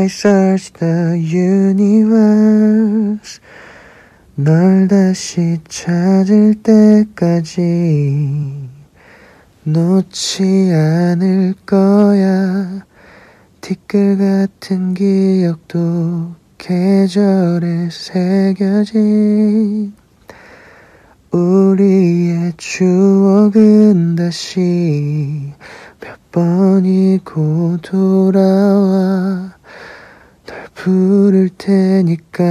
I search the universe. 널 다시 찾을 때까지 놓지 않을 거야. 티끌 같은 기억도 계절에 새겨진 우리의 추억은 다시 몇 번이고 돌아와. 널 부를 테니까